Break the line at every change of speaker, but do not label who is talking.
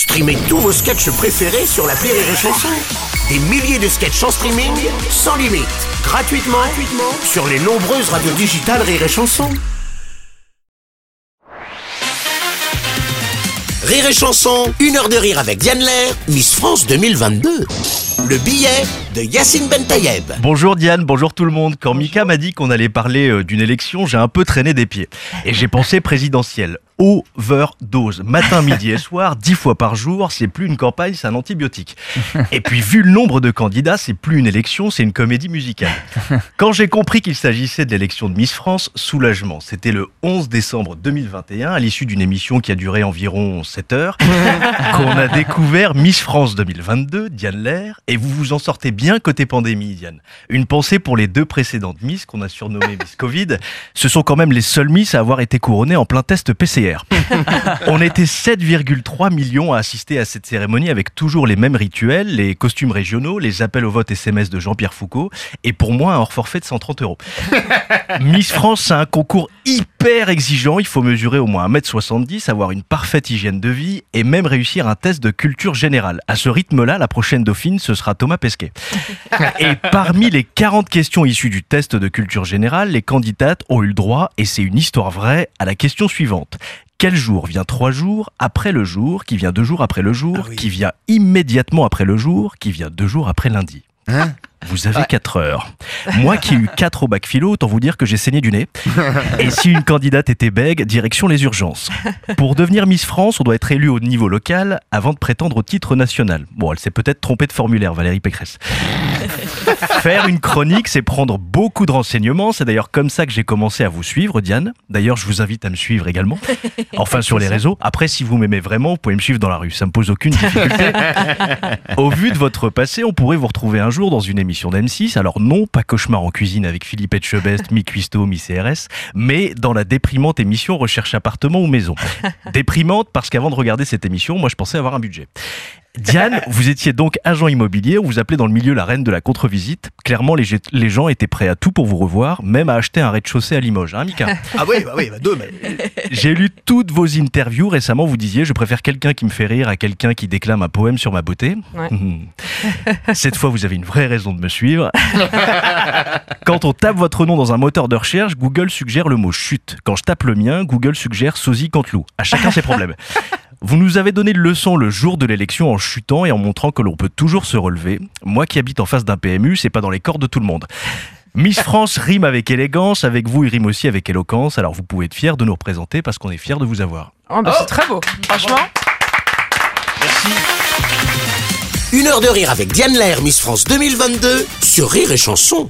Streamez tous vos sketchs préférés sur la Rire et Chanson. Des milliers de sketchs en streaming, sans limite, gratuitement, gratuitement sur les nombreuses radios digitales Rire et Chanson. Rire et Chanson, une heure de rire avec Diane Lair, Miss France 2022. Le billet de Yacine Bentayeb.
Bonjour Diane, bonjour tout le monde. Quand Mika m'a dit qu'on allait parler euh, d'une élection, j'ai un peu traîné des pieds. Et j'ai pensé présidentielle. Overdose. Matin, midi et soir, dix fois par jour, c'est plus une campagne, c'est un antibiotique. Et puis, vu le nombre de candidats, c'est plus une élection, c'est une comédie musicale. Quand j'ai compris qu'il s'agissait de l'élection de Miss France, soulagement. C'était le 11 décembre 2021, à l'issue d'une émission qui a duré environ 7 heures, qu'on a découvert Miss France 2022, Diane Lair, et vous vous en sortez bien côté pandémie, Diane. Une pensée pour les deux précédentes Miss qu'on a surnommées Miss Covid. Ce sont quand même les seules Miss à avoir été couronnées en plein test PCR. On était 7,3 millions à assister à cette cérémonie avec toujours les mêmes rituels, les costumes régionaux, les appels au vote SMS de Jean-Pierre Foucault et pour moi un hors forfait de 130 euros. Miss France, c'est un concours hyper exigeant. Il faut mesurer au moins 1m70, avoir une parfaite hygiène de vie et même réussir un test de culture générale. À ce rythme-là, la prochaine dauphine, ce sera Thomas Pesquet. Et parmi les 40 questions issues du test de culture générale, les candidates ont eu le droit, et c'est une histoire vraie, à la question suivante. Quel jour vient trois jours après le jour, qui vient deux jours après le jour,
Ah oui.
qui vient immédiatement après le jour, qui vient deux jours après lundi?
Hein
Vous avez quatre heures. Moi qui ai eu quatre au bac philo, autant vous dire que j'ai saigné du nez. Et si une candidate était bègue, direction les urgences. Pour devenir Miss France, on doit être élu au niveau local avant de prétendre au titre national. Bon, elle s'est peut-être trompée de formulaire, Valérie Pécresse. Faire une chronique, c'est prendre beaucoup de renseignements. C'est d'ailleurs comme ça que j'ai commencé à vous suivre, Diane. D'ailleurs, je vous invite à me suivre également. Enfin, sur les réseaux. Après, si vous m'aimez vraiment, vous pouvez me suivre dans la rue. Ça me pose aucune difficulté. Au vu de votre passé, on pourrait vous retrouver un jour dans une émission d'M6. Alors non, pas Cauchemar en cuisine avec Philippe Etchebest, Mi Cuisto, Mi CRS, mais dans la déprimante émission Recherche appartement ou maison. Déprimante parce qu'avant de regarder cette émission, moi je pensais avoir un budget. Diane, vous étiez donc agent immobilier, on vous appelait dans le milieu la reine de la contre-visite. Clairement, les, les gens étaient prêts à tout pour vous revoir, même à acheter un rez-de-chaussée à Limoges, hein Mika
Ah oui, bah oui, bah deux, mais...
J'ai lu toutes vos interviews récemment. Vous disiez, je préfère quelqu'un qui me fait rire à quelqu'un qui déclame un poème sur ma beauté.
Ouais.
Cette fois, vous avez une vraie raison de me suivre. Quand on tape votre nom dans un moteur de recherche, Google suggère le mot chute. Quand je tape le mien, Google suggère sosie cantelou. À chacun ses problèmes. Vous nous avez donné une leçon le jour de l'élection en chutant et en montrant que l'on peut toujours se relever. Moi qui habite en face d'un PMU, c'est pas dans les cordes de tout le monde. Miss France rime avec élégance, avec vous il rime aussi avec éloquence, alors vous pouvez être fiers de nous représenter parce qu'on est fiers de vous avoir.
Oh, bah, C'est très beau. Franchement,
Une heure de rire avec Diane Lair, Miss France 2022 sur Rire et Chanson.